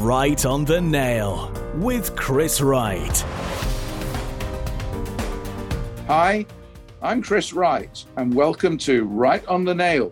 Right on the Nail with Chris Wright. Hi, I'm Chris Wright, and welcome to Right on the Nail.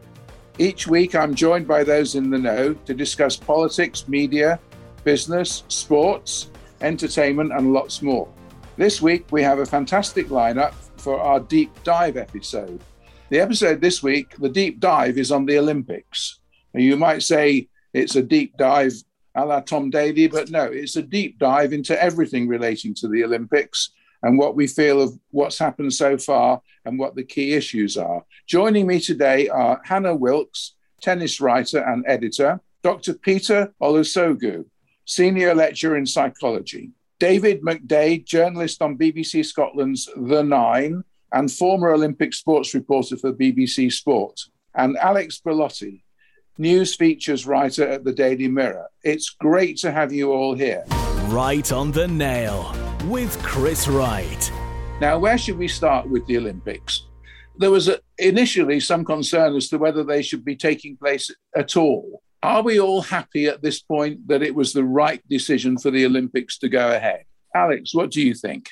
Each week, I'm joined by those in the know to discuss politics, media, business, sports, entertainment, and lots more. This week, we have a fantastic lineup for our deep dive episode. The episode this week, the deep dive, is on the Olympics. You might say it's a deep dive a la Tom Daley, but no, it's a deep dive into everything relating to the Olympics and what we feel of what's happened so far and what the key issues are. Joining me today are Hannah Wilkes, tennis writer and editor, Dr. Peter Olusoga, senior lecturer in psychology, David McDade, journalist on BBC Scotland's The Nine and former Olympic sports reporter for BBC Sport, and Alex Bellotti, news features writer at the Daily Mirror. It's great to have you all here. Right on the nail with Chris Wright. Now, where should we start with the Olympics? There was a, initially some concern as to whether they should be taking place at all. Are we all happy at this point that it was the right decision for the Olympics to go ahead? Alex, what do you think?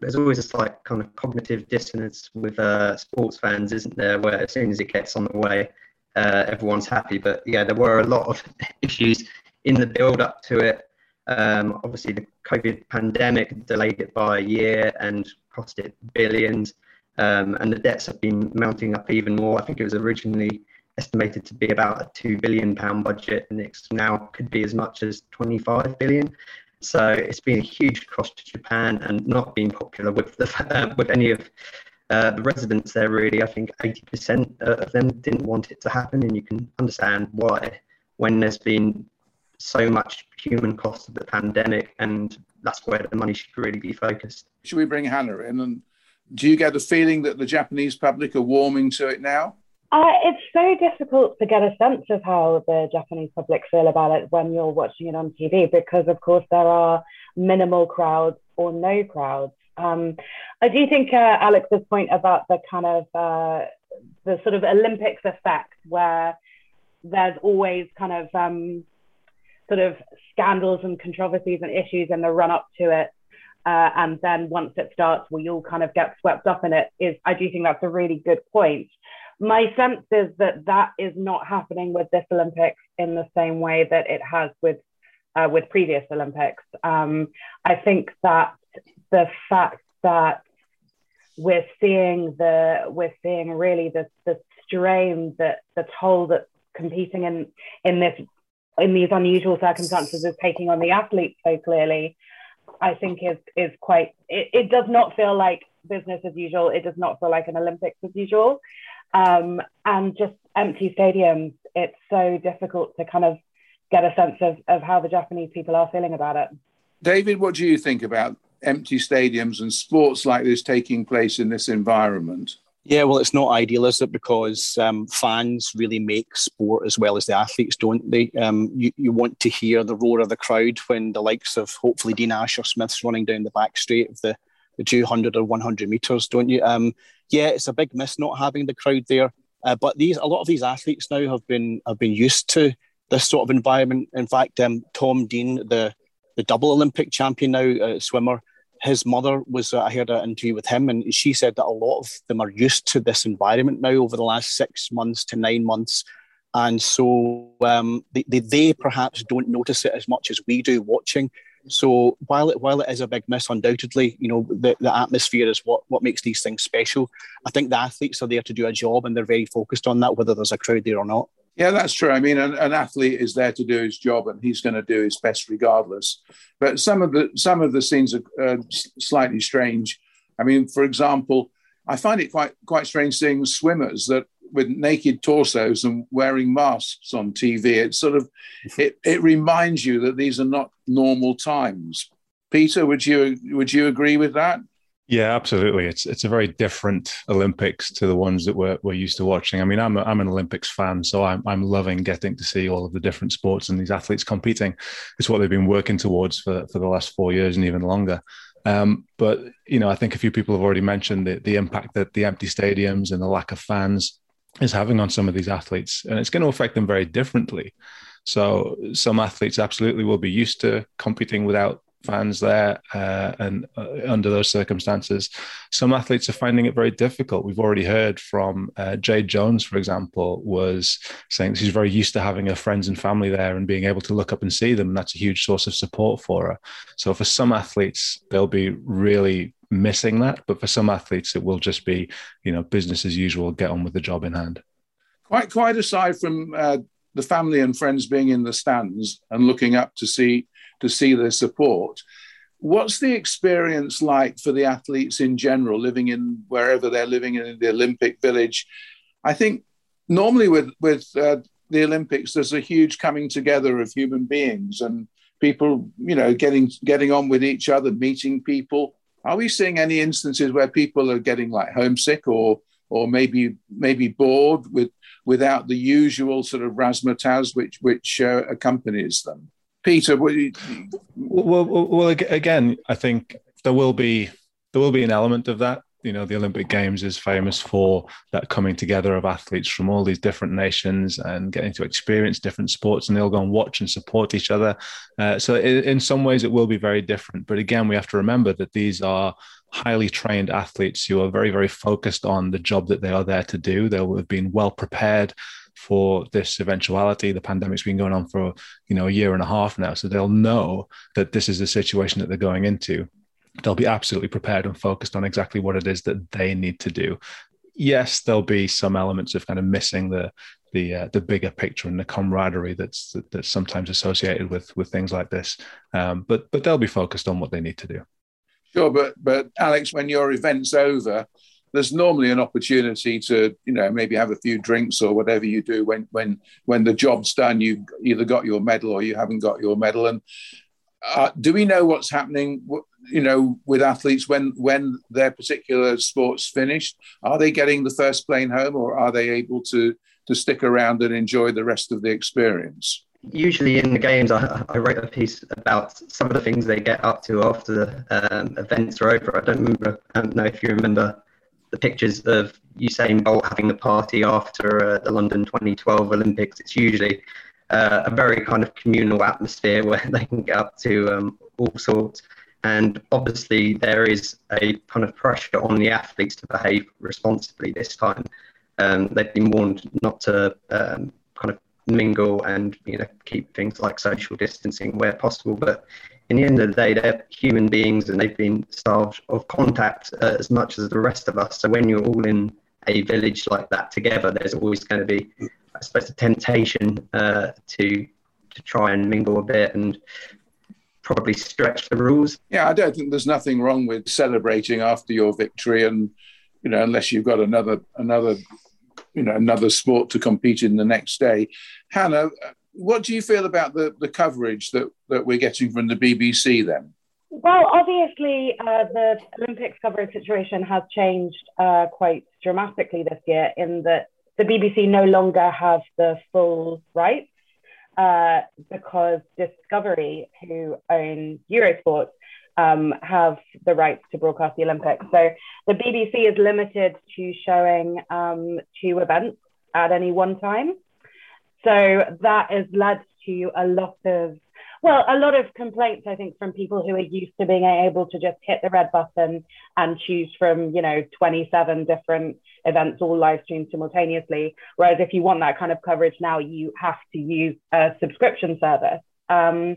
There's always a slight kind of cognitive dissonance with uh, sports fans, isn't there? Where as soon as it gets on the way, uh, everyone's happy. But yeah, there were a lot of issues in the build up to it. Um, obviously, the COVID pandemic delayed it by a year and cost it billions. Um, and the debts have been mounting up even more. I think it was originally estimated to be about a two billion pound budget, and it's now could be as much as 25 billion. So it's been a huge cost to Japan and not been popular with the uh, with any of uh, the residents there. Really, I think 80% of them didn't want it to happen, and you can understand why when there's been so much human cost of the pandemic, and that's where the money should really be focused. Should we bring Hannah in? And do you get a feeling that the Japanese public are warming to it now? Uh, it's so difficult to get a sense of how the Japanese public feel about it when you're watching it on TV because, of course, there are minimal crowds or no crowds. Um, I do think uh, Alex's point about the kind of uh, the sort of Olympics effect, where there's always kind of um, sort of scandals and controversies and issues in the run up to it. Uh, and then once it starts, we all kind of get swept up in it. Is I do think that's a really good point. My sense is that that is not happening with this Olympics in the same way that it has with uh, with previous Olympics. Um, I think that the fact that we're seeing the we're seeing really the the strain that the toll that competing in in this in these unusual circumstances is taking on the athletes so clearly, I think is is quite. It, it does not feel like business as usual. It does not feel like an Olympics as usual, um, and just empty stadiums. It's so difficult to kind of get a sense of of how the Japanese people are feeling about it. David, what do you think about empty stadiums and sports like this taking place in this environment? Yeah, well, it's not ideal, is it? Because um, fans really make sport as well as the athletes, don't they? Um, you, you want to hear the roar of the crowd when the likes of hopefully Dina Asher-Smith's running down the back straight of the, the 200 or 100 metres, don't you? Um, yeah, it's a big miss not having the crowd there. Uh, but these a lot of these athletes now have been have been used to this sort of environment. In fact, um, Tom Dean, the the double Olympic champion now, uh, swimmer, his mother was uh, I heard an interview with him, and she said that a lot of them are used to this environment now over the last six months to nine months, and so um, they, they, they perhaps don't notice it as much as we do watching. So while it while it is a big miss, undoubtedly, you know the, the atmosphere is what what makes these things special. I think the athletes are there to do a job, and they're very focused on that, whether there's a crowd there or not. Yeah, that's true. I mean, an, an, athlete is there to do his job, and he's going to do his best regardless. But some of the some of the scenes are uh, slightly strange. I mean, for example, I find it quite quite strange seeing swimmers that with naked torsos and wearing masks on TV. It sort of it, it reminds you that these are not normal times. Peter, would you would you agree with that? Yeah, absolutely. It's it's a very different Olympics to the ones that we're, we're used to watching. I mean, I'm a, I'm an Olympics fan, so I'm I'm loving getting to see all of the different sports and these athletes competing. It's what they've been working towards for for the last four years and even longer. Um, but you know, I think a few people have already mentioned the the impact that the empty stadiums and the lack of fans is having on some of these athletes, and it's going to affect them very differently. So some athletes absolutely will be used to competing without fans there uh, and uh, under those circumstances. Some athletes are finding it very difficult. We've already heard from uh, Jade Jones, for example, was saying she's very used to having her friends and family there and being able to look up and see them. And that's a huge source of support for her. So for some athletes, they'll be really missing that. But for some athletes, it will just be, you know, business as usual, get on with the job in hand. Quite, quite aside from uh, the family and friends being in the stands and looking up to see to see their support. What's the experience like for the athletes in general, living in wherever they're living in the Olympic Village? I think normally with with uh, the Olympics, there's a huge coming together of human beings and people, you know, getting getting on with each other, meeting people. Are we seeing any instances where people are getting like homesick or or maybe maybe bored with without the usual sort of razzmatazz which which uh, accompanies them? Peter, you... well, well, well, again, I think there will be there will be an element of that. You know, the Olympic Games is famous for that coming together of athletes from all these different nations and getting to experience different sports, and they'll go and watch and support each other. Uh, so, in, in some ways, it will be very different. But again, we have to remember that these are highly trained athletes who are very, very focused on the job that they are there to do. They will have been well prepared for this eventuality. The pandemic's been going on for you know a year and a half now, so they'll know that this is the situation that they're going into. They'll be absolutely prepared and focused on exactly what it is that they need to do. Yes, there'll be some elements of kind of missing the the uh, the bigger picture and the camaraderie that's that's sometimes associated with with things like this. Um, but but they'll be focused on what they need to do. Sure, but but Alex, when your event's over, there's normally an opportunity to you know maybe have a few drinks or whatever you do when when when the job's done you've either got your medal or you haven't got your medal. And uh, do we know what's happening you know with athletes when when their particular sports finished? Are they getting the first plane home or are they able to to stick around and enjoy the rest of the experience? Usually in the games, I, I, write a piece about some of the things they get up to after the um, events are over. I don't remember, I don't know if you remember the pictures of Usain Bolt having the party after uh, the London 2012 Olympics. It's usually uh, a very kind of communal atmosphere where they can get up to um, all sorts. And obviously, there is a kind of pressure on the athletes to behave responsibly this time. Um, they've been warned not to um, kind of mingle and you know keep things like social distancing where possible. But in the end of the day, they're human beings and they've been starved of contact uh, as much as the rest of us. So when you're all in a village like that together, there's always going to be, I suppose, a temptation uh, to to try and mingle a bit and probably stretch the rules. Yeah, I don't think there's nothing wrong with celebrating after your victory, and you know, unless you've got another another you know another sport to compete in the next day. Hannah, what do you feel about the, the coverage that, that we're getting from the BBC then? Well, obviously, uh, the Olympics coverage situation has changed uh, quite dramatically this year in that the BBC no longer have the full rights uh, because Discovery, who own Eurosport, um, have the rights to broadcast the Olympics. So the BBC is limited to showing um, two events at any one time. So that has led to a lot of, well, a lot of complaints, I think, from people who are used to being able to just hit the red button and choose from, you know, 27 different events all live streamed simultaneously. Whereas if you want that kind of coverage now, you have to use a subscription service. Um,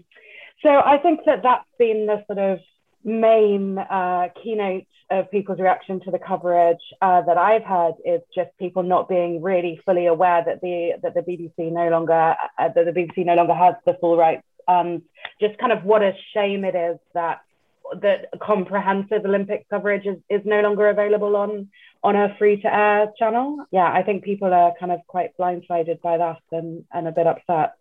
so I think that that's been the sort of main uh, keynote of people's reaction to the coverage uh, that I've heard is just people not being really fully aware that the that the BBC no longer uh, that the BBC no longer has the full rights. Um, just kind of what a shame it is that that comprehensive Olympic coverage is, is no longer available on on a free to air channel. Yeah, I think people are kind of quite blindsided by that and, and a bit upset.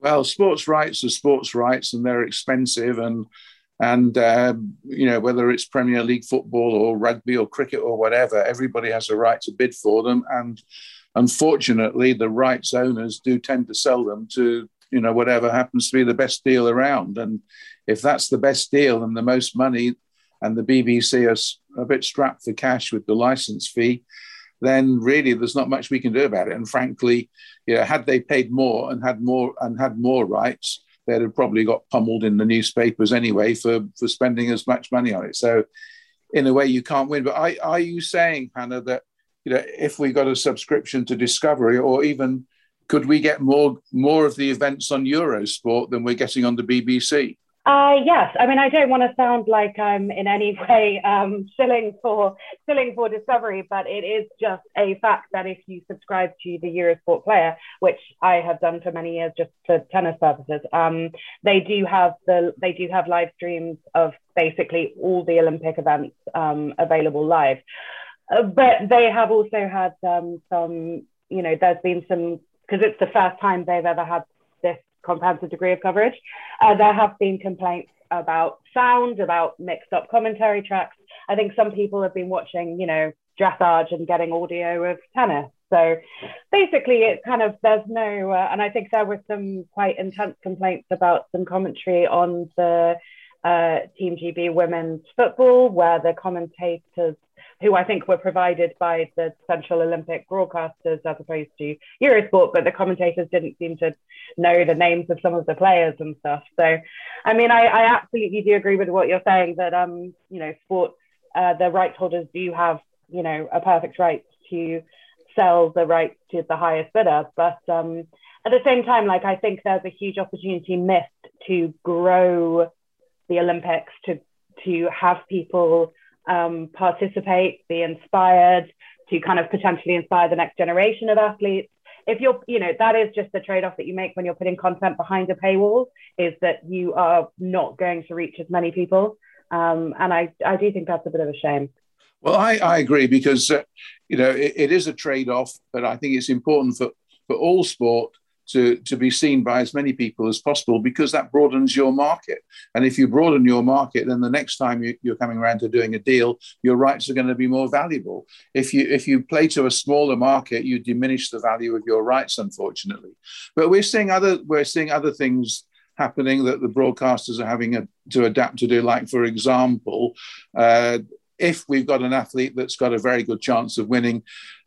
Well, sports rights are sports rights and they're expensive and and um, you know whether it's Premier League football or rugby or cricket or whatever, everybody has a right to bid for them. And unfortunately, the rights owners do tend to sell them to you know whatever happens to be the best deal around. And if that's the best deal and the most money, and the BBC is a bit strapped for cash with the license fee, then really there's not much we can do about it. And frankly, you know, had they paid more and had more and had more rights, they'd have probably got pummeled in the newspapers anyway for for spending as much money on it. So, in a way, you can't win. But are, are you saying, Hannah, that you know if we got a subscription to Discovery, or even could we get more more of the events on Eurosport than we're getting on the BBC? Uh, yes, I mean I don't want to sound like I'm in any way um, shilling for shilling for Discovery, but it is just a fact that if you subscribe to the Eurosport Player, which I have done for many years just for tennis purposes, um, they do have the they do have live streams of basically all the Olympic events um, available live. Uh, but they have also had um, some, you know, there's been some because it's the first time they've ever had comprehensive degree of coverage. Uh, there have been complaints about sound, about mixed up commentary tracks. I think some people have been watching, you know, dressage and getting audio of tennis. So basically, it's kind of there's no, uh, and I think there were some quite intense complaints about some commentary on the uh, Team GB women's football, where the commentators who I think were provided by the Central Olympic broadcasters as opposed to Eurosport, but the commentators didn't seem to know the names of some of the players and stuff. So, I mean, I, I absolutely do agree with what you're saying that, um, you know, sports, uh, the rights holders do have, you know, a perfect right to sell the rights to the highest bidder. But um, at the same time, like, I think there's a huge opportunity missed to grow the Olympics, to, to have people um, participate, be inspired, to kind of potentially inspire the next generation of athletes. If you're, you know, that is just the trade off that you make when you're putting content behind a paywall, is that you are not going to reach as many people. Um, and I, I do think that's a bit of a shame. Well, I, I agree because, uh, you know, it, it is a trade off, but I think it's important for, for all sport to, to be seen by as many people as possible because that broadens your market. And if you broaden your market, then the next time you, are coming around to doing a deal, your rights are going to be more valuable. If you if you play to a smaller market, you diminish the value of your rights, unfortunately. But we're seeing other we're seeing other things happening that the broadcasters are having a, to adapt to do. Like for example, uh, if we've got an athlete that's got a very good chance of winning,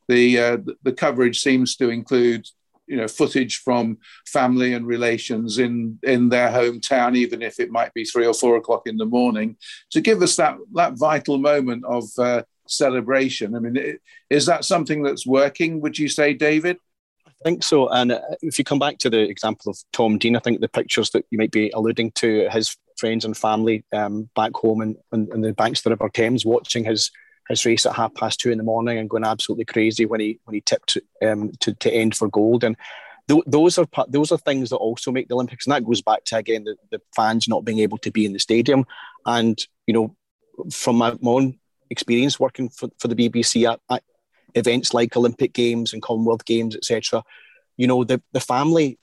the uh, the coverage seems to include you know footage from family and relations in in their hometown even if it might be three or four o'clock in the morning to give us that that vital moment of uh, celebration i mean is that something that's working would you say david I think so. And uh, if you come back to the example of Tom Dean, I think the pictures that you might be alluding to, his friends and family um, back home in, in, the banks of the River Thames watching his his race at half past two in the morning and going absolutely crazy when he when he tipped um, to to end for gold. And th- those are those are things that also make the Olympics, and that goes back to again the, the fans not being able to be in the stadium. And you know, from my, my own experience working for, for the BBC at, at events like Olympic Games and Commonwealth Games, etc. You know, the the family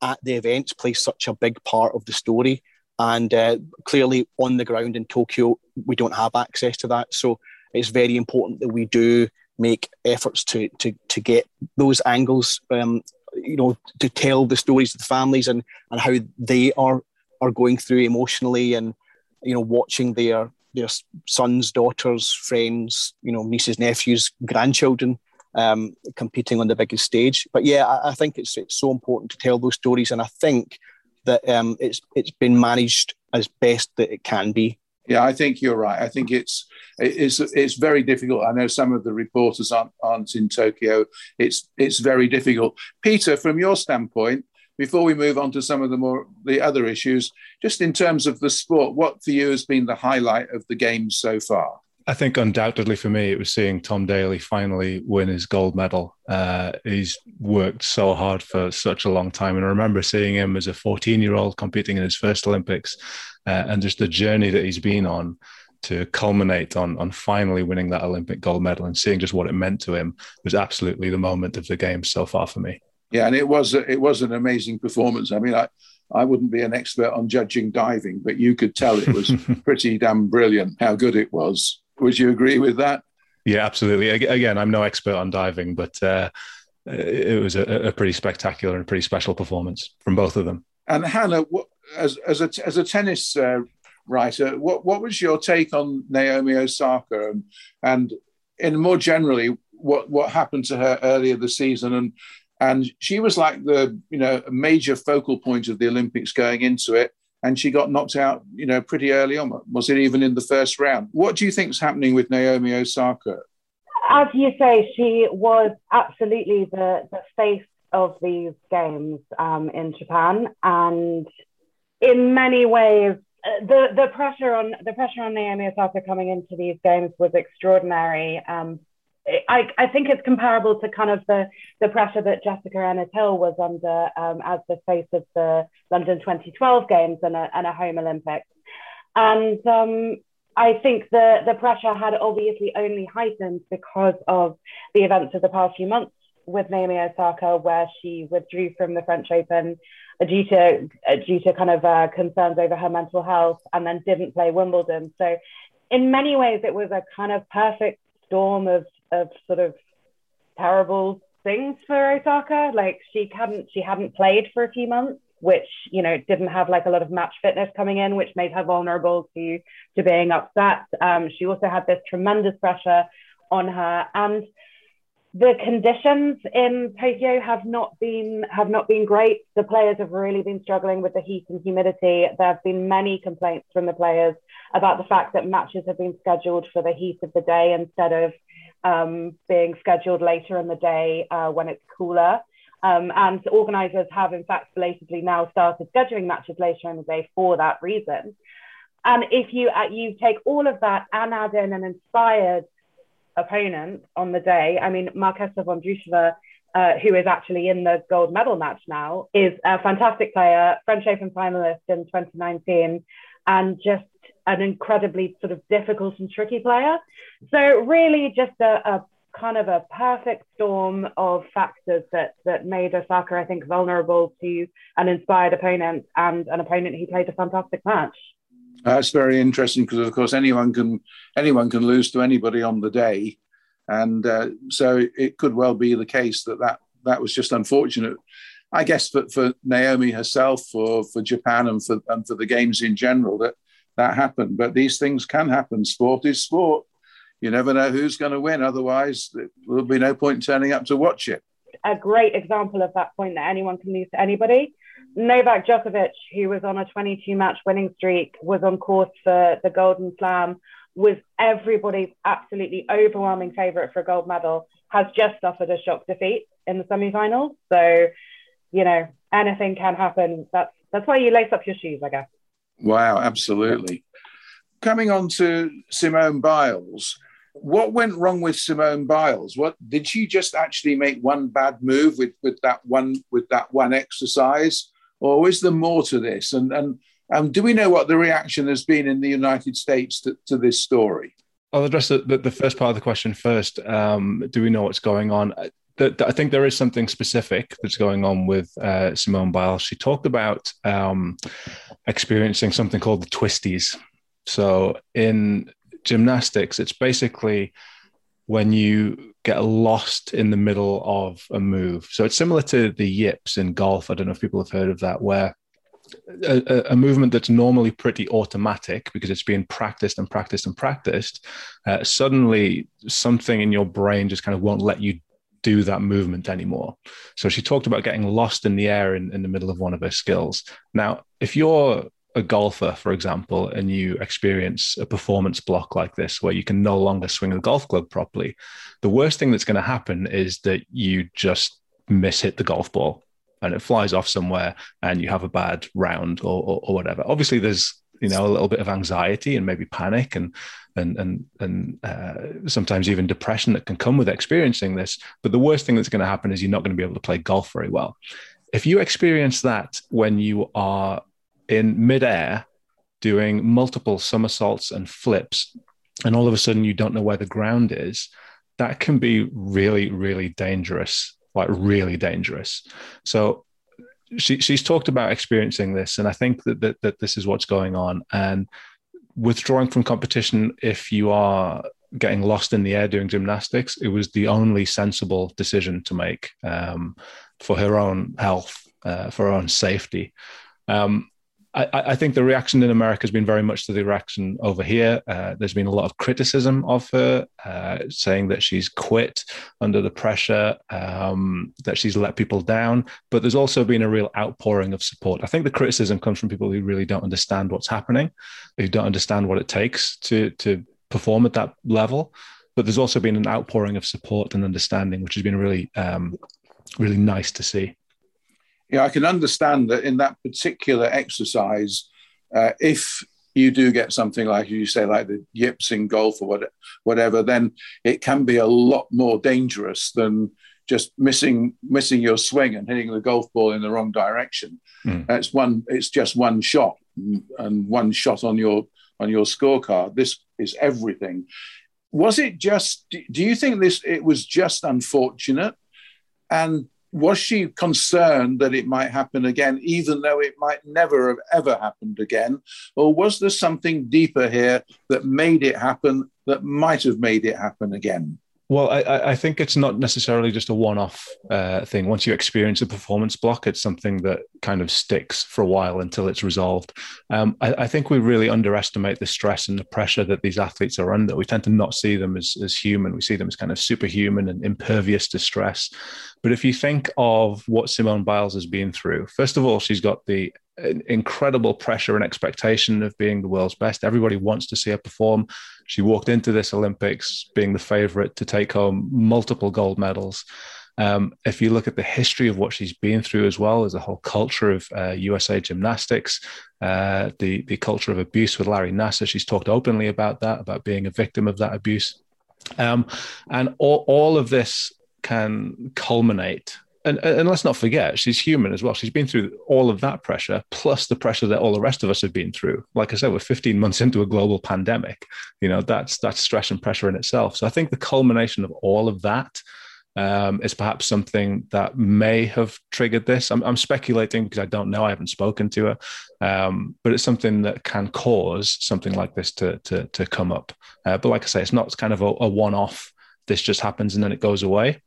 at the events plays such a big part of the story. And uh, clearly, on the ground in Tokyo, we don't have access to that. So it's very important that we do make efforts to to to get those angles um, you know to tell the stories of the families and and how they are are going through emotionally and you know watching their their sons daughters friends you know nieces nephews grandchildren um, competing on the biggest stage. But yeah I, I, think it's it's so important to tell those stories. And I think that um, it's it's been managed as best that it can be yeah, I think you're right. I think it's it's it's very difficult. I know some of the reporters aren't, aren't in Tokyo. It's it's very difficult. Peter, from your standpoint, before we move on to some of the more the other issues, just in terms of the sport, what for you has been the highlight of the games so far? I think undoubtedly for me, it was seeing Tom Daley finally win his gold medal. Uh, he's worked so hard for such a long time. And I remember seeing him as a 14 year old competing in his first Olympics uh, and just the journey that he's been on to culminate on on finally winning that Olympic gold medal and seeing just what it meant to him was absolutely the moment of the game so far for me. Yeah, and it was it was an amazing performance. I mean, I I wouldn't be an expert on judging diving, but you could tell it was pretty damn brilliant how good it was. Would you agree with that? Yeah, absolutely. Again, I'm no expert on diving, but uh, it was a, a, pretty spectacular and pretty special performance from both of them. And Hannah, what, as as a as a tennis uh, writer, what what was your take on Naomi Osaka and and in more generally, what what happened to her earlier this season, and and she was like the you know major focal point of the Olympics going into it, and she got knocked out you know pretty early on. Was it even in the first round? What do you think is happening with Naomi Osaka? As you say, she was absolutely the the face of these games um, in Japan, and in many ways, the the pressure on the pressure on Naomi Osaka coming into these games was extraordinary. Um, I, I think it's comparable to kind of the, the pressure that Jessica Ennis Hill was under um, as the face of the London 2012 Games and a, and a home Olympics. And um, I think the, the pressure had obviously only heightened because of the events of the past few months with Naomi Osaka, where she withdrew from the French Open due to uh, due to kind of uh, concerns over her mental health, and then didn't play Wimbledon. So, in many ways, it was a kind of perfect storm of of sort of terrible things for Osaka. Like she hadn't she hadn't played for a few months, which you know didn't have like a lot of match fitness coming in, which made her vulnerable to to being upset. Um, she also had this tremendous pressure on her and the conditions in Tokyo have not been have not been great. The players have really been struggling with the heat and humidity. There have been many complaints from the players about the fact that matches have been scheduled for the heat of the day instead of um, being scheduled later in the day uh, when it's cooler. Um, and organisers have, in fact, belatedly now started scheduling matches later in the day for that reason. And if you uh, you take all of that and add in an inspired opponent on the day. I mean, Marketa Vondrousova, uh, who is actually in the gold medal match now, is a fantastic player, French Open finalist in 2019, and just an incredibly sort of difficult and tricky player. So really just a, a kind of a perfect storm of factors that that made Osaka, I think, vulnerable to an inspired opponent and an opponent who played a fantastic match. That's very interesting because, of course, anyone can anyone can lose to anybody on the day, and uh, so it could well be the case that that that was just unfortunate. I guess for, for Naomi herself, for for Japan, and for and for the games in general, that that happened. But these things can happen. Sport is sport. You never know who's going to win. Otherwise, there will be no point turning up to watch it. A great example of that point that anyone can lose to anybody Novak Djokovic, who was on a 22 match winning streak, was on course for the Golden Slam, was everybody's absolutely overwhelming favourite for a gold medal, has just suffered a shock defeat in the semi-finals. So, you know, anything can happen. That's that's why you lace up your shoes, I guess. Wow, absolutely. Coming on to Simone Biles, what went wrong with Simone Biles? What did she just actually make one bad move with, with that one with that one exercise? or is there more to this? And and um, do we know what the reaction has been in the United States to, to this story? I'll address the, the, the, first part of the question first. Um, do we know what's going on? I think there is something specific that's going on with uh, Simone Biles. She talked about um, experiencing something called the twisties. So in gymnastics, it's basically when you get lost in the middle of a move. So it's similar to the yips in golf. I don't know if people have heard of that, where a, a movement that's normally pretty automatic because it's being practiced and practiced and practiced, uh, suddenly something in your brain just kind of won't let you do that movement anymore. So she talked about getting lost in the air in, in the middle of one of her skills. Now, if you're a golfer, for example, and you experience a performance block like this where you can no longer swing a golf club properly, the worst thing that's going to happen is that you just miss hit the golf ball and it flies off somewhere and you have a bad round or, or, or whatever. Obviously, there's you know a little bit of anxiety and maybe panic and and and and uh, sometimes even depression that can come with experiencing this. But the worst thing that's going to happen is you're not going to be able to play golf very well. If you experience that when you are in midair doing multiple somersaults and flips, and all of a sudden you don't know where the ground is, that can be really, really dangerous, like really dangerous. So she, she's talked about experiencing this, and I think that, that, that this is what's going on. And withdrawing from competition, if you are getting lost in the air doing gymnastics, it was the only sensible decision to make um, for her own health, uh, for her own safety. Um, I, I, think the reaction in America has been very much to the reaction over here. Uh, there's been a lot of criticism of her, uh, saying that she's quit under the pressure, um, that she's let people down. But there's also been a real outpouring of support. I think the criticism comes from people who really don't understand what's happening, who don't understand what it takes to to perform at that level. But there's also been an outpouring of support and understanding, which has been really, um, really nice to see yeah, I can understand that in that particular exercise, uh, if you do get something like you say, like the yips in golf or what, whatever, then it can be a lot more dangerous than just missing missing your swing and hitting the golf ball in the wrong direction. Mm. It's one. It's just one shot and one shot on your on your scorecard. This is everything. Was it just? Do you think this? It was just unfortunate, and was she concerned that it might happen again, even though it might never have ever happened again? Or was there something deeper here that made it happen that might have made it happen again? Well, I, I think it's not necessarily just a one off uh, thing. Once you experience a performance block, it's something that kind of sticks for a while until it's resolved. Um, I, I, think we really underestimate the stress and the pressure that these athletes are under. We tend to not see them as, as human, we see them as kind of superhuman and impervious to stress. But if you think of what Simone Biles has been through, first of all, she's got the incredible pressure and expectation of being the world's best. Everybody wants to see her perform. She walked into this Olympics being the favorite to take home multiple gold medals. Um, if you look at the history of what she's been through as well, as a whole culture of uh, USA gymnastics, uh, the the culture of abuse with Larry Nassar, she's talked openly about that, about being a victim of that abuse, um, and all, all of this can culminate and, and let's not forget, she's human as well. She's been through all of that pressure, plus the pressure that all the rest of us have been through. Like I said, we're 15 months into a global pandemic. You know, that's that's stress and pressure in itself. So I think the culmination of all of that um, is perhaps something that may have triggered this. I'm, I'm, speculating because I don't know. I haven't spoken to her, um, but it's something that can cause something like this to to, to come up. Uh, but like I say, it's not kind of a, a one-off. This just happens and then it goes away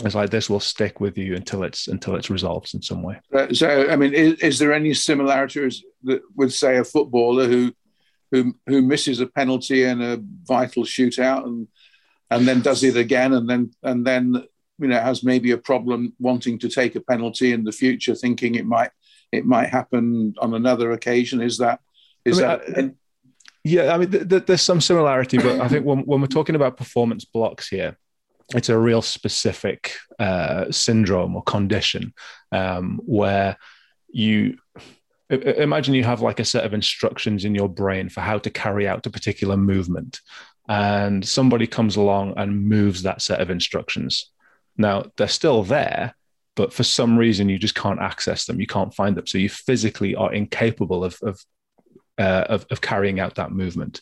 it's like this will stick with you until it's until it's resolved in some way. Uh, so, I mean, is, is there any similarities that would say a footballer who who who misses a penalty in a vital shootout and and then does it again and then and then you know has maybe a problem wanting to take a penalty in the future, thinking it might it might happen on another occasion? Is that is I mean, that? I, yeah, I mean, th- th- there's some similarity, but I think when, when we're talking about performance blocks here, it's a real specific uh, syndrome or condition um, where you imagine you have like a set of instructions in your brain for how to carry out a particular movement and somebody comes along and moves that set of instructions. Now they're still there but for some reason you just can't access them. You can't find them. So you physically are incapable of of, uh, of, of carrying out that movement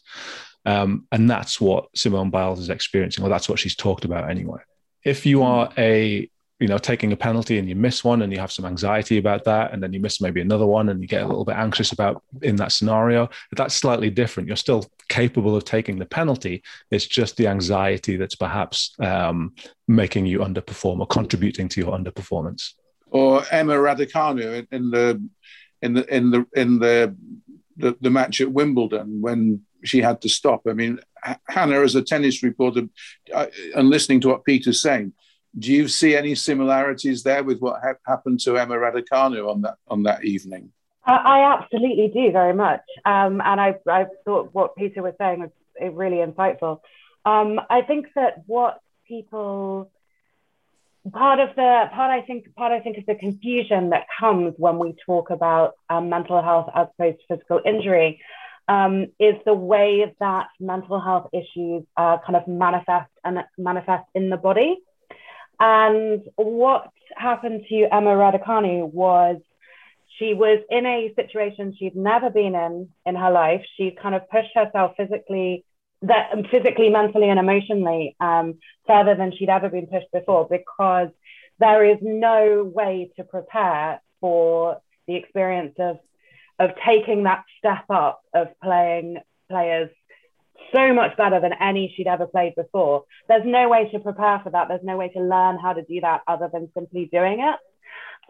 um, and that's what Simone Biles is experiencing, or that's what she's talked about anyway. If you are a you know taking a penalty and you miss one and you have some anxiety about that and then you miss maybe another one and you get a little bit anxious about in that scenario that's slightly different. You're still capable of taking the penalty. It's just the anxiety that's perhaps um, making you underperform or contributing to your underperformance. Or emma raducanu in the in the in the in the the, the match at wimbledon when she had to stop. I mean, Hannah, as a tennis reporter, and listening to what Peter's saying, do you see any similarities there with what ha- happened to Emma Raducanu on that on that evening? I absolutely do very much, um, and I, I thought what Peter was saying was really insightful. Um, I think that what people part of the part I think part I think of the confusion that comes when we talk about um, mental health as opposed to physical injury um, is the way that mental health issues uh, kind of manifest and manifest in the body. And what happened to Emma Raducanu was she was in a situation she'd never been in in her life. She kind of pushed herself physically, that physically, mentally, and emotionally um, further than she'd ever been pushed before because there is no way to prepare for the experience of of taking that step up of playing players so much better than any she'd ever played before. There's no way to prepare for that. There's no way to learn how to do that other than simply doing it.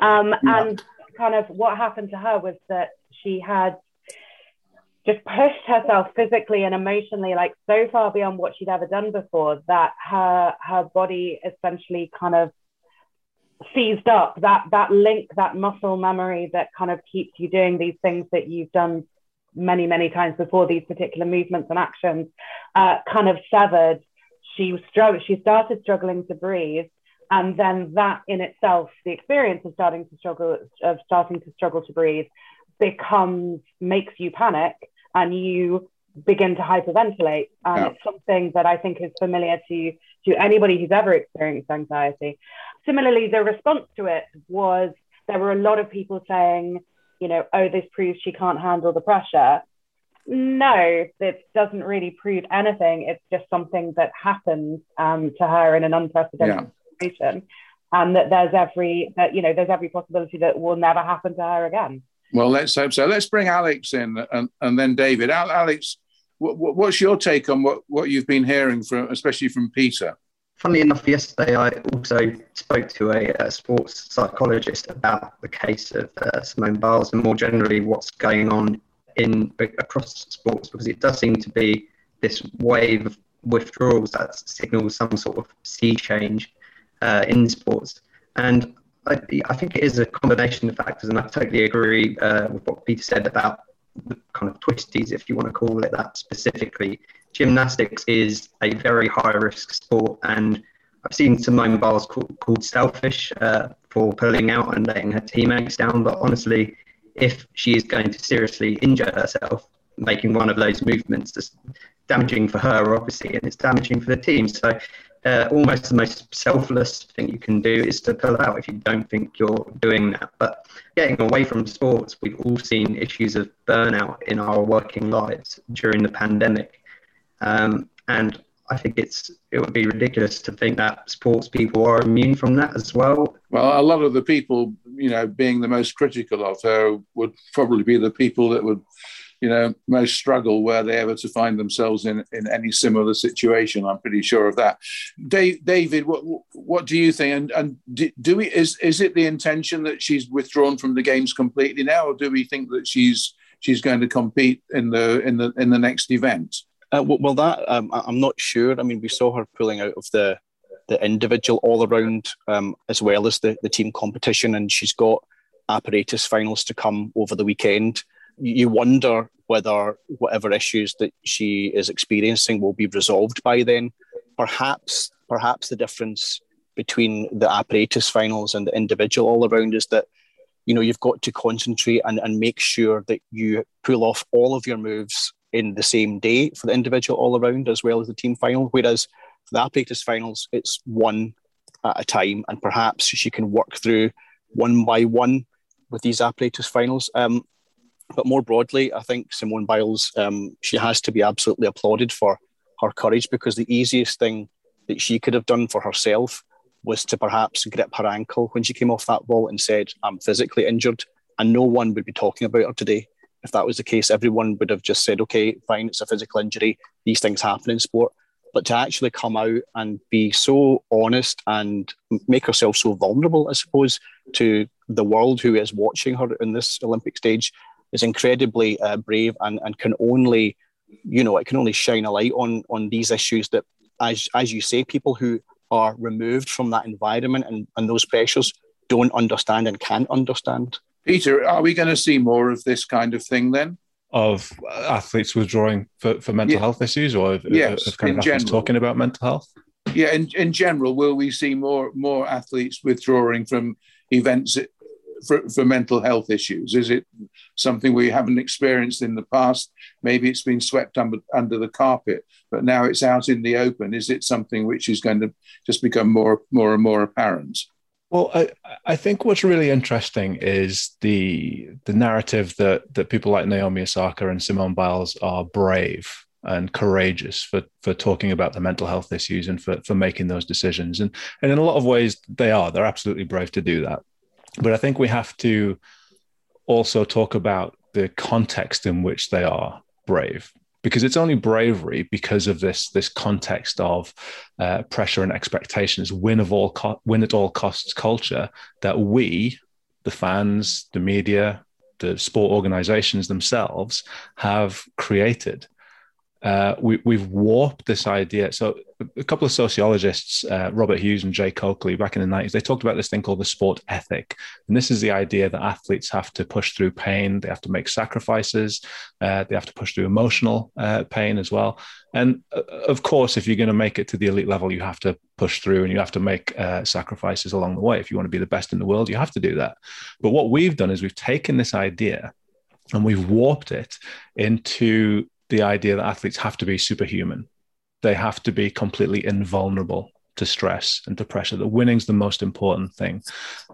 Um, yeah. And kind of what happened to her was that she had just pushed herself physically and emotionally like so far beyond what she'd ever done before that her her body essentially kind of seized up that that link that muscle memory that kind of keeps you doing these things that you've done many many times before these particular movements and actions uh, kind of severed she struggled she started struggling to breathe. And then that in itself the experience of starting to struggle of starting to struggle to breathe becomes makes you panic and you begin to hyperventilate. And yeah. it's something that i think is familiar to to anybody who's ever experienced anxiety similarly the response to it was there were a lot of people saying you know oh this proves she can't handle the pressure no, it doesn't really prove anything. It's just something that happened um, to her in an unprecedented yeah. situation, and that there's every that you know there's every possibility that will never happen to her again. Well, let's hope so. Let's bring Alex in, and, and then David. Alex, what, what's your take on what, what you've been hearing from, especially from Peter? Funnily enough, yesterday I also spoke to a, a sports psychologist about the case of uh, Simone Biles and more generally what's going on in across sports because it does seem to be this wave of withdrawals that signals some sort of sea change uh, in sports. And I, I, think it is a combination of factors, and I totally agree uh, with what Peter said about the kind of twisties, if you want to call it that specifically. Gymnastics is a very high risk sport, and I've seen Simone Biles called, called selfish uh, for pulling out and letting her teammates down, but honestly, if she is going to seriously injure herself making one of those movements is damaging for her obviously and it's damaging for the team. So uh, almost the most selfless thing you can do is to pull out if you don't think you're doing that. But getting away from sports we've all seen issues of burnout in our working lives during the pandemic um, and I think it's it would be ridiculous to think that sports people are immune from that as well. Well, a lot of the people, you know, being the most critical of her would probably be the people that would, you know, most struggle were they ever to find themselves in, in any similar situation. I'm pretty sure of that. Dave, David, what what do you think? And and do we is is it the intention that she's withdrawn from the games completely now, or do we think that she's she's going to compete in the in the in the next event? Uh, well, that um, I'm not sure. I mean, we saw her pulling out of the the individual all around um, as well as the, the team competition, and she's got apparatus finals to come over the weekend. You wonder whether whatever issues that she is experiencing will be resolved by then. Perhaps, perhaps the difference between the apparatus finals and the individual all around is that you know you've got to concentrate and, and make sure that you pull off all of your moves in the same day for the individual all around as well as the team final. Whereas for the apparatus finals, it's one at a time, and perhaps she can work through one by one with these apparatus finals. Um, but more broadly, I think Simone Biles, um, she has to be absolutely applauded for her courage because the easiest thing that she could have done for herself was to perhaps grip her ankle when she came off that wall and said, I'm physically injured. And no one would be talking about her today if that was the case, everyone would have just said, okay, fine, it's a physical injury. These things happen in sport. But to actually come out and be so honest and make herself so vulnerable, I suppose, to the world who is watching her in this Olympic stage is incredibly uh, brave and, and can only, you know, it can only shine a light on on these issues that, as as you say, people who are removed from that environment and, and those pressures don't understand and can't understand. Peter, are we going to see more of this kind of thing then? Of athletes withdrawing for, for mental yeah. health issues, or of, yes, of kind of athletes general. talking about mental health? Yeah, in, in general, will we see more more athletes withdrawing from events for, for mental health issues? Is it something we haven't experienced in the past? Maybe it's been swept under, under the carpet, but now it's out in the open. Is it something which is going to just become more more and more apparent? Well, I, I think what's really interesting is the the narrative that that people like Naomi Osaka and Simone Biles are brave and courageous for for talking about the mental health issues and for for making those decisions. And and in a lot of ways they are. They're absolutely brave to do that. But I think we have to also talk about the context in which they are brave because it's only bravery because of this this context of uh, pressure and expectations, win of all co- win at all costs culture that we the fans, the media, the sport organizations themselves have created. Uh, we, have warped this idea. So, a couple of sociologists, uh, Robert Hughes and Jay Coakley, back in the 90s, they talked about this thing called the sport ethic. And this is the idea that athletes have to push through pain, they have to make sacrifices, uh, they have to push through emotional uh, pain as well. And uh, of course, if you're going to make it to the elite level, you have to push through and you have to make sacrifices along the way. If you want to be the best in the world, you have to do that. But what we've done is we've taken this idea and we've warped it into the idea that athletes have to be superhuman. They have to be completely invulnerable to stress and to pressure. The winning's the most important thing.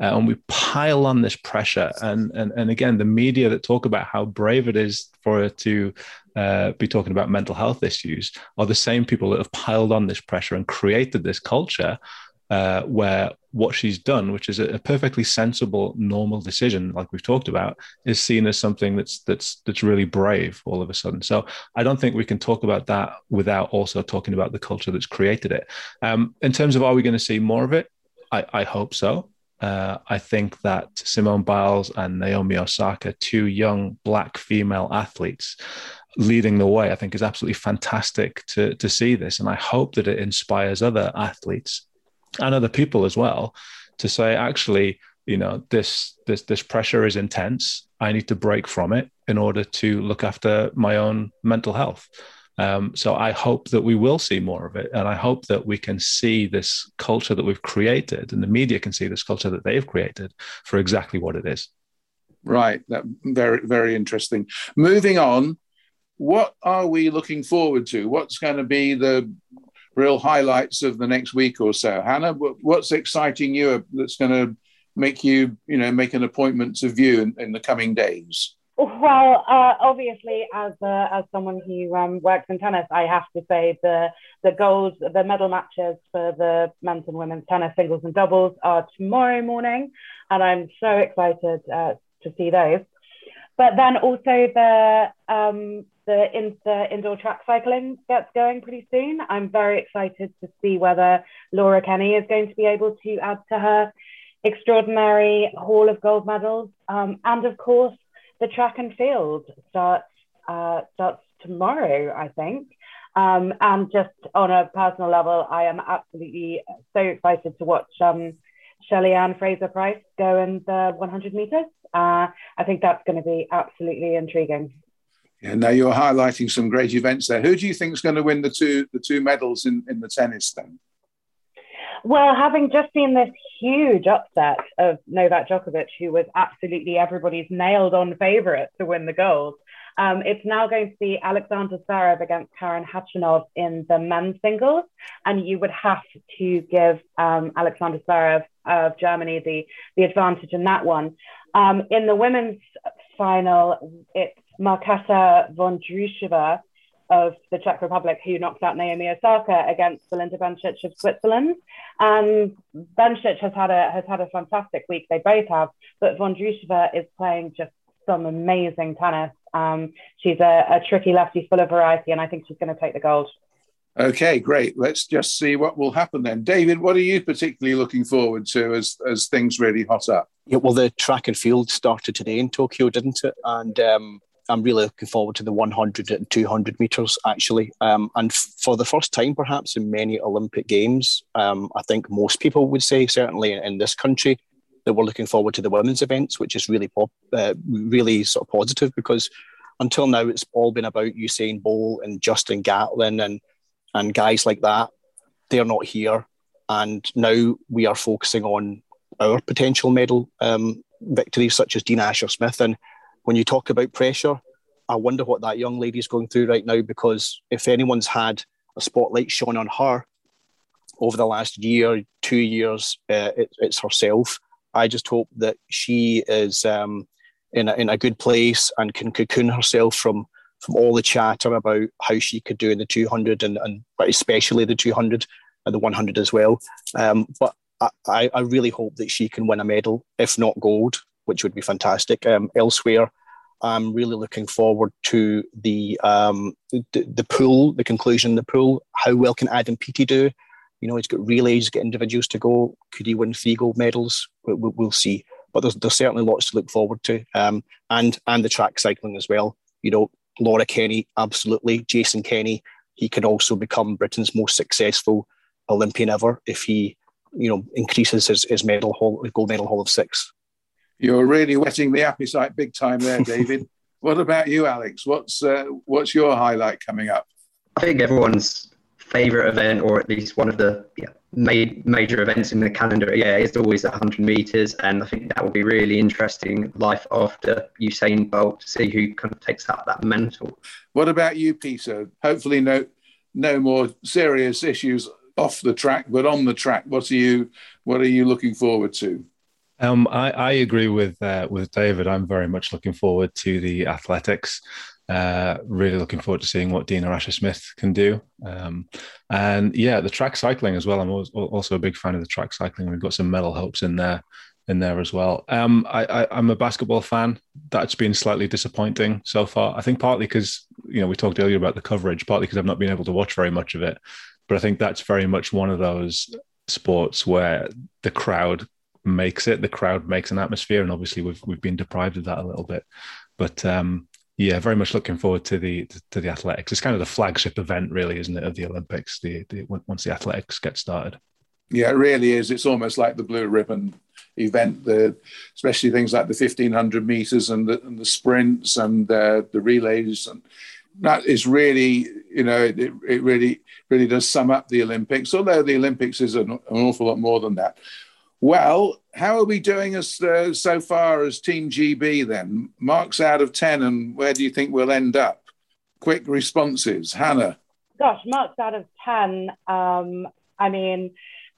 Uh, and we pile on this pressure. And, and, and again, the media that talk about how brave it is for it to uh, be talking about mental health issues are the same people that have piled on this pressure and created this culture uh, where what she's done, which is a, perfectly sensible, normal decision, like we've talked about, is seen as something that's that's that's really brave all of a sudden. So I don't think we can talk about that without also talking about the culture that's created it. Um, in terms of are we going to see more of it? I, I hope so. Uh, I think that Simone Biles and Naomi Osaka, two young black female athletes, leading the way, I think is absolutely fantastic to to see this, and I hope that it inspires other athletes and other people as well to say actually you know this this this pressure is intense. I need to break from it in order to look after my own mental health. Um, so i hope that we will see more of it and i hope that we can see this culture that we've created and the media can see this culture that they've created for exactly what it is. Right. That very very interesting. Moving on what are we looking forward to? What's going to be the real highlights of the next week or so. Hannah, what's exciting you that's going to make you, you know, make an appointment to view in, in the coming days? Well, uh, obviously, as uh, as someone who um, works in tennis, I have to say the the goals, the medal matches for the men's and women's tennis singles and doubles are tomorrow morning, and I'm so excited uh, to see those. But then also the um, the, in, indoor track cycling gets going pretty soon. I'm very excited to see whether Laura Kenny is going to be able to add to her extraordinary haul of gold medals. Um, and of course, the track and field starts uh, starts tomorrow, I think. Um, and just on a personal level, I am absolutely so excited to watch um, Shelly-Ann Fraser Pryce go in the 100 meters. Uh, I think that's going to be absolutely intriguing. Yeah, now you're highlighting some great events there. Who do you think is going to win the two the two medals in, in the tennis then? Well, having just seen this huge upset of Novak Djokovic, who was absolutely everybody's nailed on favourite to win the gold, um, it's now going to be Alexander Zverev against Karen Khachanov in the men's singles, and you would have to give um, Alexander Zverev of Germany the the advantage in that one. Um, in the women's final, it's Marketa Vondrousova of the Czech Republic, who knocked out Naomi Osaka against Belinda Bencic of Switzerland. And Bencic has had a has had a fantastic week. They both have, but Vondrousova is playing just some amazing tennis. Um, she's a, a tricky lefty full of variety, and I think she's going to take the gold. Okay, great. Let's just see what will happen then. David, what are you particularly looking forward to as, as things really hot up? Yeah, well, the track and field started today in Tokyo, didn't it? And um, I'm really looking forward to the 100 and 200 meters actually. Um, and f- for the first time, perhaps in many Olympic Games, um, I think most people would say, certainly in, in, this country, that we're looking forward to the women's events, which is really uh, really sort of positive because until now it's all been about Usain Bolt and Justin Gatlin and and guys like that. They're not here, and now we are focusing on our potential medal um, victories, such as Dina Asher Smith and when you talk about pressure, I wonder what that young lady is going through right now because if anyone's had a spotlight shone on her over the last year, two years, uh, it, it's herself. I just hope that she is um, in, a, in a good place and can cocoon herself from from all the chatter about how she could do in the 200 and, and especially the 200 and the 100 as well. Um, but I, I really hope that she can win a medal, if not gold, which would be fantastic. Um, elsewhere, I'm really looking forward to the, um, the, the pool, the conclusion the pool. How well can Adam Peaty do? You know, he's got relays, he's got individuals to go. Could he win three gold medals? We'll, we'll see. But there's, there's certainly lots to look forward to. Um, and and the track cycling as well. You know, Laura Kenny, absolutely. Jason Kenny, he could also become Britain's most successful Olympian ever if he, you know, increases his, his medal haul, gold medal haul of six. You're really whetting the appetite big time there, David. what about you, Alex? What's uh, what's your highlight coming up? I think everyone's favorite event, or at least one of the yeah, made major events in the calendar, yeah, it's always the 100 meters, and I think that will be really interesting. Life after Usain Bolt to see who kind of takes up that mantle. What about you, Peter? Hopefully, no no more serious issues off the track, but on the track, what are you what are you looking forward to? Um, I, I agree with uh, with David. I'm very much looking forward to the athletics. Uh, really looking forward to seeing what Dina Asher Smith can do. Um, and yeah, the track cycling as well. I'm also a big fan of the track cycling. We've got some medal hopes in there in there as well. Um, I, am a basketball fan. That's been slightly disappointing so far. I think partly because you know we talked earlier about the coverage, partly because I've not been able to watch very much of it. But I think that's very much one of those sports where the crowd makes it. The crowd makes an atmosphere, and obviously we've we've been deprived of that a little bit. But um, yeah, very much looking forward to the to the athletics. It's kind of the flagship event, really, isn't it, of the Olympics? The, the once the athletics get started. Yeah, it really is. It's almost like the blue ribbon event. The especially things like the fifteen hundred meters and the, and the sprints and uh, the relays, and that is really, you know, it, it really really does sum up the Olympics. Although the Olympics is an, an awful lot more than that. Well, how are we doing as uh, so far as Team GB then? Marks out of 10, and where do you think we'll end up? Quick responses. Hannah. Gosh, marks out of 10. Um, I mean,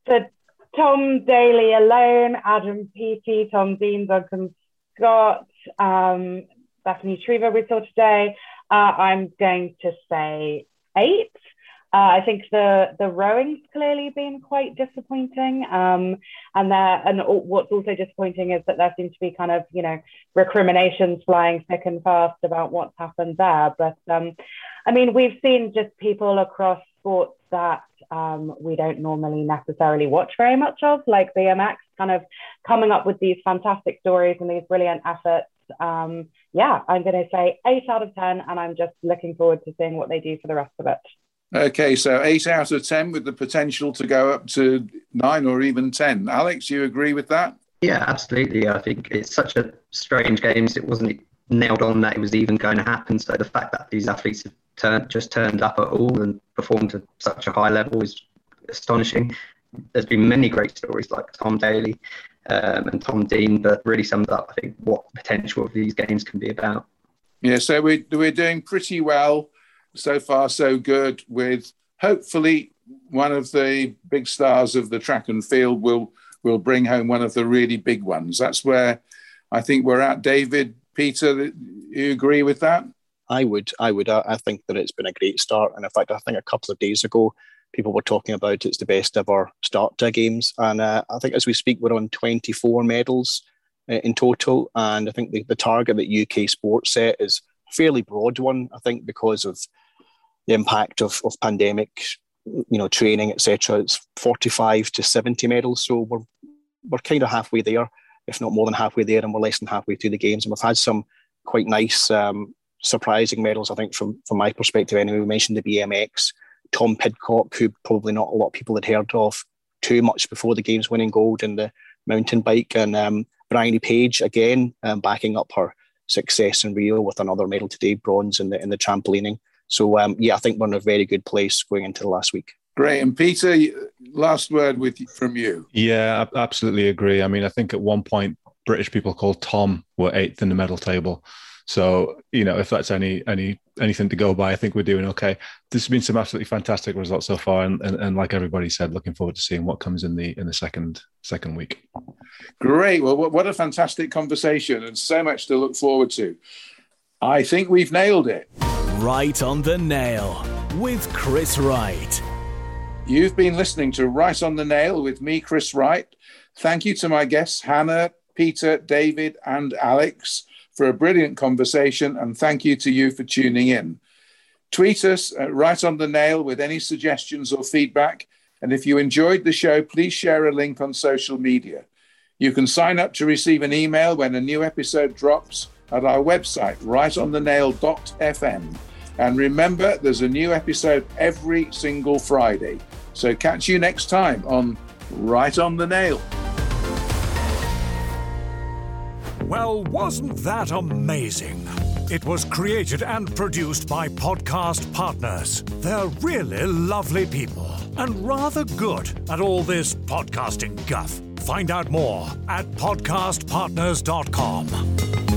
for Tom Daley alone, Adam Peaty, Tom Dean, Duncan Scott, um, Bethany Shriever we saw today, uh, I'm going to say eight. Uh, I think the the rowing's clearly been quite disappointing, um, and there and what's also disappointing is that there seems to be kind of you know recriminations flying thick and fast about what's happened there. But um, I mean, we've seen just people across sports that um, we don't normally necessarily watch very much of, like BMX, kind of coming up with these fantastic stories and these brilliant efforts. Um, yeah, I'm going to say eight out of ten, and I'm just looking forward to seeing what they do for the rest of it. Okay, so eight out of 10 with the potential to go up to nine or even 10. Alex, you agree with that? Yeah, absolutely. I think it's such a strange game. It wasn't nailed on that it was even going to happen. So the fact that these athletes have turned, just turned up at all and performed at such a high level is astonishing. There's been many great stories like Tom Daley um, and Tom Dean, but really sums up, I think, what the potential of these games can be about. Yeah, so we're, we're doing pretty well so far so good with hopefully one of the big stars of the track and field will will bring home one of the really big ones. That's where I think we're at. David, Peter, you agree with that? I would. I would. I think that it's been a great start. And in fact, I think a couple of days ago, people were talking about it's the best ever start to games. And uh, I think as we speak, we're on 24 medals uh, in total. And I think the, the target that UK Sports set is fairly broad one, I think, because of the impact of, of pandemic, you know, training, etc. It's 45 to 70 medals. So we're, we're kind of halfway there, if not more than halfway there, and we're less than halfway through the games. And we've had some quite nice, um, surprising medals, I think, from, from my perspective anyway. We mentioned the BMX, Tom Pidcock, who probably not a lot of people had heard of too much before the games, winning gold in the mountain bike, and um, Bryony Page again um, backing up her success in Rio with another medal today, bronze in the in the trampolining. So um, yeah, I think we're in a very good place going into the last week. Great. And Peter, last word with from you. Yeah, I absolutely agree. I mean, I think at one point British people called Tom were eighth in the medal table. So you know, if that's any any anything to go by, I think we're doing okay. There's been some absolutely fantastic results so far, and, and, and like everybody said, looking forward to seeing what comes in the in the second second week. Great. Well, what a fantastic conversation, and so much to look forward to. I think we've nailed it. Right on the Nail with Chris Wright. You've been listening to Right on the Nail with me, Chris Wright. Thank you to my guests, Hannah, Peter, David, and Alex, for a brilliant conversation. And thank you to you for tuning in. Tweet us at Right on the Nail with any suggestions or feedback. And if you enjoyed the show, please share a link on social media. You can sign up to receive an email when a new episode drops at our website, rightonthenail.fm. And remember, there's a new episode every single Friday. So catch you next time on Right on the Nail. Well, wasn't that amazing? It was created and produced by Podcast Partners. They're really lovely people and rather good at all this podcasting guff. Find out more at podcastpartners.com.